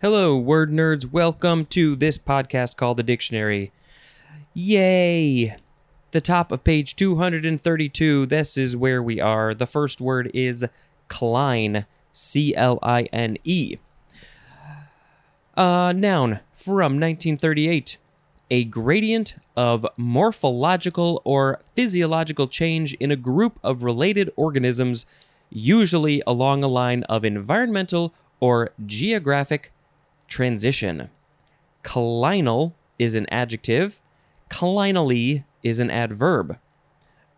Hello, word nerds. Welcome to this podcast called The Dictionary. Yay! The top of page 232. This is where we are. The first word is Cline. C L I N E. Uh, noun from 1938. A gradient of morphological or physiological change in a group of related organisms, usually along a line of environmental or geographic transition. Clinal is an adjective. Clinally is an adverb.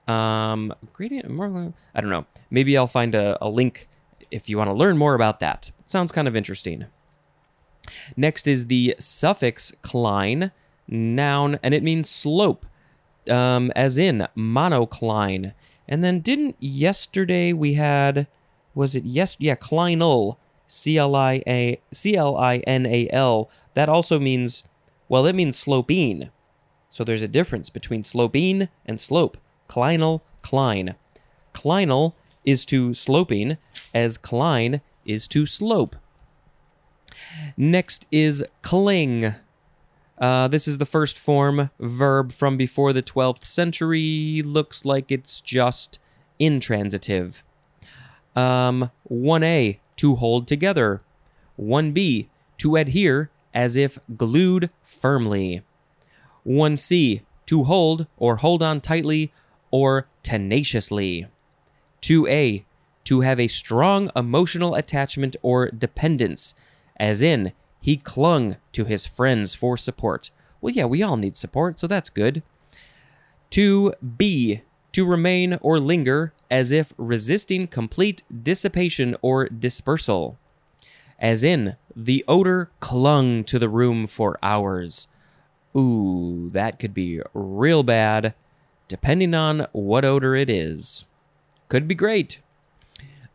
Um, gradient, more, I don't know. Maybe I'll find a, a link if you want to learn more about that. Sounds kind of interesting. Next is the suffix cline, noun, and it means slope, um, as in monocline. And then didn't yesterday we had, was it yes? Yeah, clinal, C L I A C L I N A L. That also means, well, it means sloping. So there's a difference between sloping and slope. Clinal, cline. Clinal is to sloping, as cline is to slope. Next is cling. Uh, this is the first form verb from before the 12th century. Looks like it's just intransitive. Um, 1a, to hold together. 1b, to adhere as if glued firmly. 1c, to hold or hold on tightly or tenaciously. 2a, to have a strong emotional attachment or dependence, as in, he clung to his friends for support. Well, yeah, we all need support, so that's good. 2b, to remain or linger as if resisting complete dissipation or dispersal. As in, the odor clung to the room for hours. Ooh, that could be real bad, depending on what odor it is. Could be great.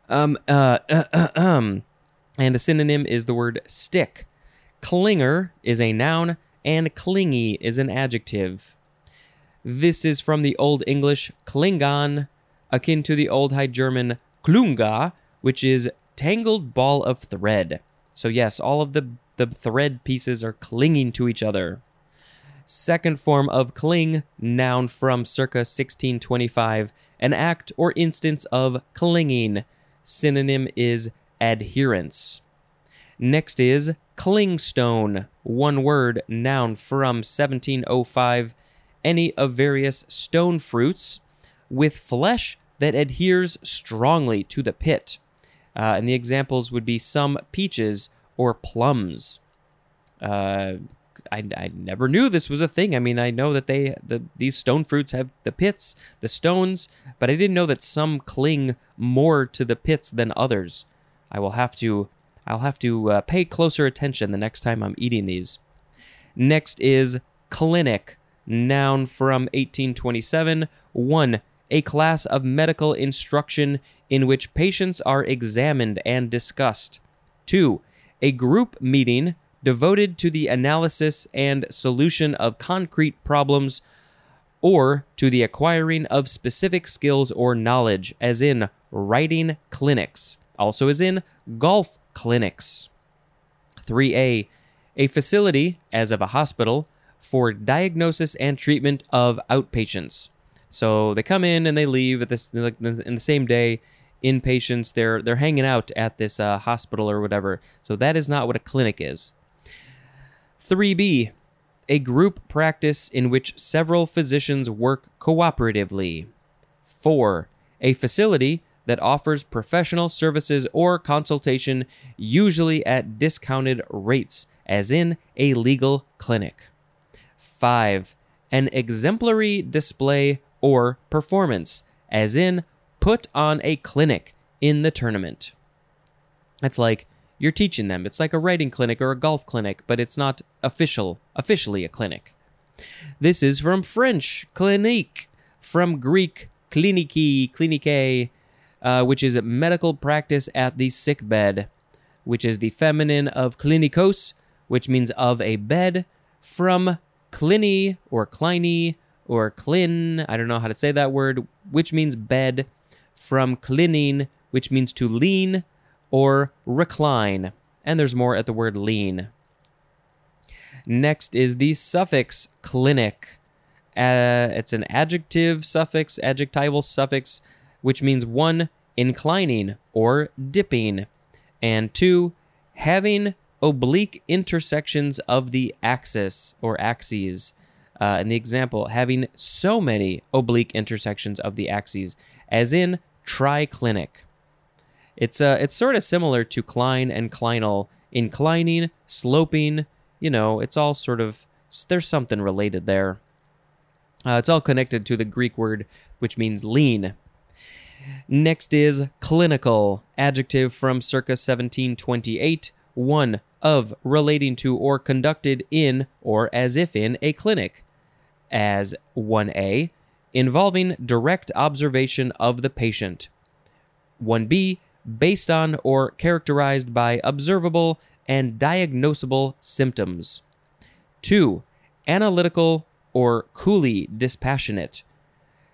Um, uh, uh, uh, um, and a synonym is the word stick. Clinger is a noun, and clingy is an adjective. This is from the Old English clingan, akin to the Old High German Klunga, which is tangled ball of thread. So, yes, all of the, the thread pieces are clinging to each other. Second form of cling, noun from circa 1625, an act or instance of clinging. Synonym is adherence. Next is clingstone, one word, noun from 1705, any of various stone fruits with flesh that adheres strongly to the pit. Uh, and the examples would be some peaches or plums. Uh, I, I never knew this was a thing. I mean, I know that they the these stone fruits have the pits, the stones, but I didn't know that some cling more to the pits than others. I will have to I'll have to uh, pay closer attention the next time I'm eating these. Next is clinic, noun from 1827. 1. A class of medical instruction in which patients are examined and discussed. 2. A group meeting devoted to the analysis and solution of concrete problems or to the acquiring of specific skills or knowledge, as in writing clinics, also as in golf clinics. 3a. A facility, as of a hospital, for diagnosis and treatment of outpatients. So they come in and they leave at this in the same day. Inpatients, they're they're hanging out at this uh, hospital or whatever. So that is not what a clinic is. 3b. A group practice in which several physicians work cooperatively. 4. A facility that offers professional services or consultation, usually at discounted rates, as in a legal clinic. 5. An exemplary display or performance, as in put on a clinic in the tournament. That's like you're teaching them. It's like a writing clinic or a golf clinic, but it's not official, officially a clinic. This is from French, clinique, from Greek, kliniki, klinike, uh, which is medical practice at the sick bed, which is the feminine of klinikos, which means of a bed, from clini or cliny or clin, I don't know how to say that word, which means bed, from clinin, which means to lean or recline, and there's more at the word lean. Next is the suffix clinic. Uh, it's an adjective suffix, adjectival suffix, which means one, inclining or dipping, and two, having oblique intersections of the axis or axes. Uh, in the example, having so many oblique intersections of the axes, as in triclinic. It's uh, it's sort of similar to cline and clinal, inclining, sloping. You know, it's all sort of there's something related there. Uh, it's all connected to the Greek word which means lean. Next is clinical, adjective from circa 1728, one of relating to or conducted in or as if in a clinic. As 1a, involving direct observation of the patient. 1b, based on or characterized by observable and diagnosable symptoms. 2. Analytical or coolly dispassionate.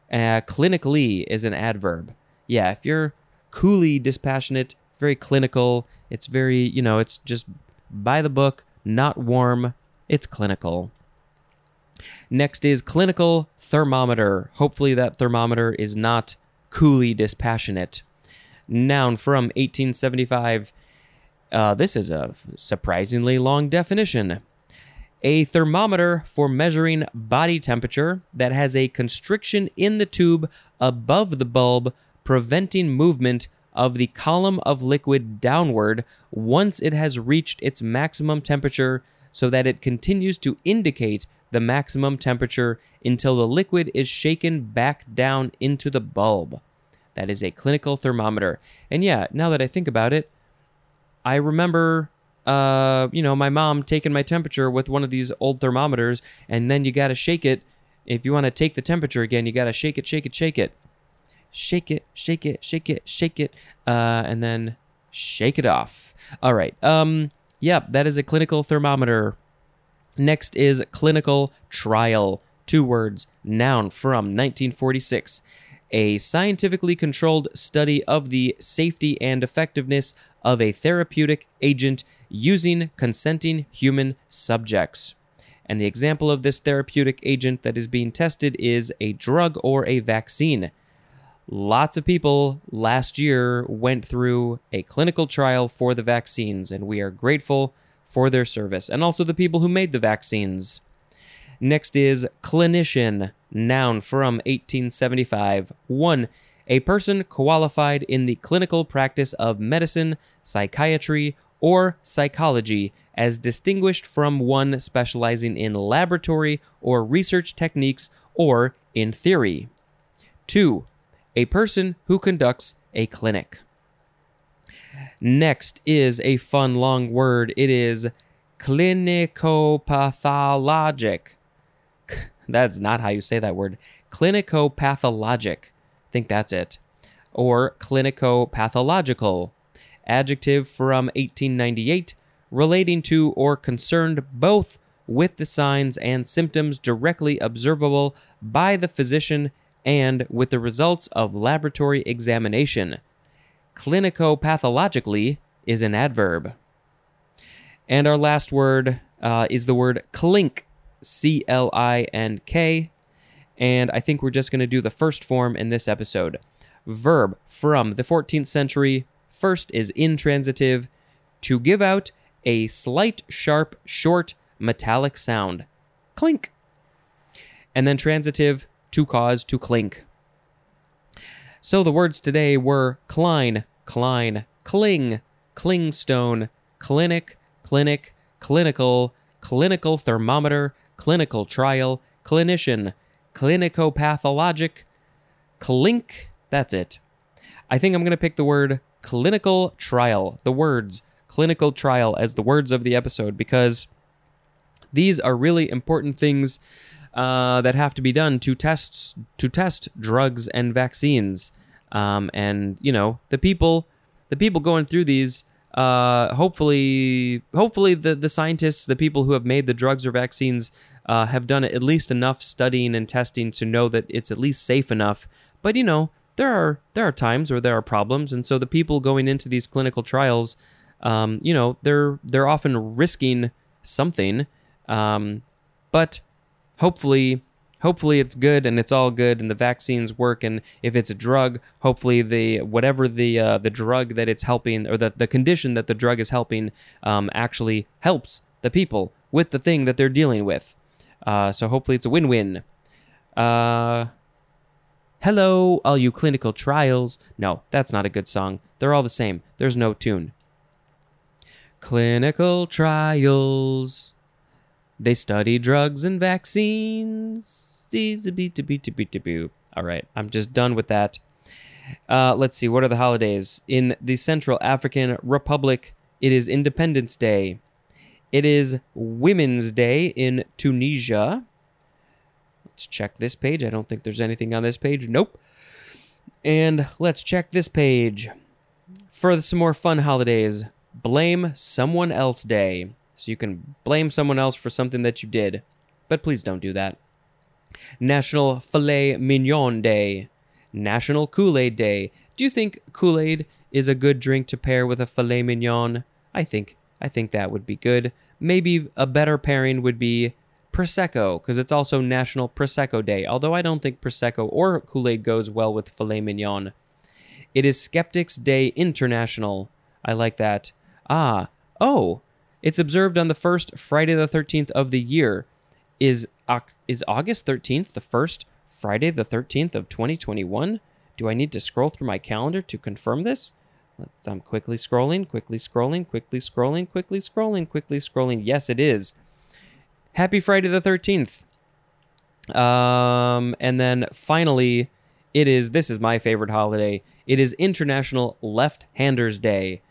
Uh, clinically is an adverb. Yeah, if you're coolly dispassionate, very clinical, it's very, you know, it's just by the book, not warm, it's clinical. Next is clinical thermometer. Hopefully, that thermometer is not coolly dispassionate noun from 1875. Uh, this is a surprisingly long definition. A thermometer for measuring body temperature that has a constriction in the tube above the bulb, preventing movement of the column of liquid downward once it has reached its maximum temperature so that it continues to indicate the maximum temperature until the liquid is shaken back down into the bulb. That is a clinical thermometer. And yeah, now that I think about it, I remember uh, you know, my mom taking my temperature with one of these old thermometers, and then you got to shake it. If you want to take the temperature again, you got to shake it, shake it, shake it. Shake it, shake it, shake it, shake it, uh, and then shake it off. All right. Um, yep, yeah, that is a clinical thermometer. Next is clinical trial. Two words, noun from 1946 a scientifically controlled study of the safety and effectiveness of a therapeutic agent using consenting human subjects. And the example of this therapeutic agent that is being tested is a drug or a vaccine. Lots of people last year went through a clinical trial for the vaccines, and we are grateful for their service, and also the people who made the vaccines. Next is clinician, noun from 1875. 1. A person qualified in the clinical practice of medicine, psychiatry, or psychology, as distinguished from one specializing in laboratory or research techniques or in theory. 2. A person who conducts a clinic. Next is a fun long word. It is clinicopathologic. That's not how you say that word. Clinicopathologic. I think that's it. Or clinicopathological. Adjective from 1898 relating to or concerned both with the signs and symptoms directly observable by the physician and with the results of laboratory examination. Clinicopathologically is an adverb. And our last word uh, is the word clink. C L I N K. And I think we're just going to do the first form in this episode. Verb from the 14th century. First is intransitive, to give out a slight, sharp, short, metallic sound. Clink. And then transitive, to cause, to clink. So the words today were cline, cline, cling, clingstone, clinic, clinic, clinical, clinical thermometer, clinical trial, clinician, clinicopathologic, clink. That's it. I think I'm going to pick the word clinical trial, the words clinical trial as the words of the episode because these are really important things uh, that have to be done to test to test drugs and vaccines. Um, and you know the people the people going through these uh, hopefully hopefully the, the scientists the people who have made the drugs or vaccines uh, have done at least enough studying and testing to know that it's at least safe enough. But you know, there are there are times where there are problems, and so the people going into these clinical trials, um, you know, they're they're often risking something, um, but hopefully hopefully it's good and it's all good and the vaccines work and if it's a drug hopefully the whatever the uh, the drug that it's helping or the, the condition that the drug is helping um, actually helps the people with the thing that they're dealing with. Uh, so hopefully it's a win-win. Uh, hello all you clinical trials. No that's not a good song. They're all the same. There's no tune. Clinical trials they study drugs and vaccines all right, I'm just done with that. Uh, let's see, what are the holidays? In the Central African Republic, it is Independence Day. It is Women's Day in Tunisia. Let's check this page. I don't think there's anything on this page. Nope. And let's check this page. For some more fun holidays, Blame Someone Else Day. So you can blame someone else for something that you did, but please don't do that. National Filet Mignon Day, National Kool Aid Day. Do you think Kool Aid is a good drink to pair with a filet mignon? I think I think that would be good. Maybe a better pairing would be Prosecco, because it's also National Prosecco Day, although I don't think Prosecco or Kool Aid goes well with filet mignon. It is Skeptics Day International. I like that. Ah, oh, it's observed on the first Friday the 13th of the year. Is is August 13th the first Friday the 13th of 2021? Do I need to scroll through my calendar to confirm this? I'm quickly scrolling, quickly scrolling, quickly scrolling, quickly scrolling, quickly scrolling. Yes, it is. Happy Friday the 13th. Um, and then finally, it is this is my favorite holiday. It is International Left Handers Day.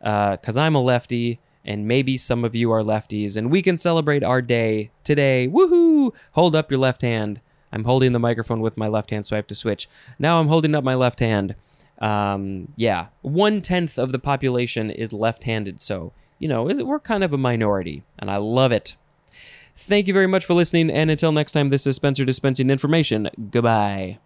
Because uh, I'm a lefty and maybe some of you are lefties, and we can celebrate our day today. Woohoo! Hold up your left hand. I'm holding the microphone with my left hand, so I have to switch. Now I'm holding up my left hand. Um, yeah, one tenth of the population is left handed, so, you know, we're kind of a minority, and I love it. Thank you very much for listening, and until next time, this is Spencer dispensing information. Goodbye.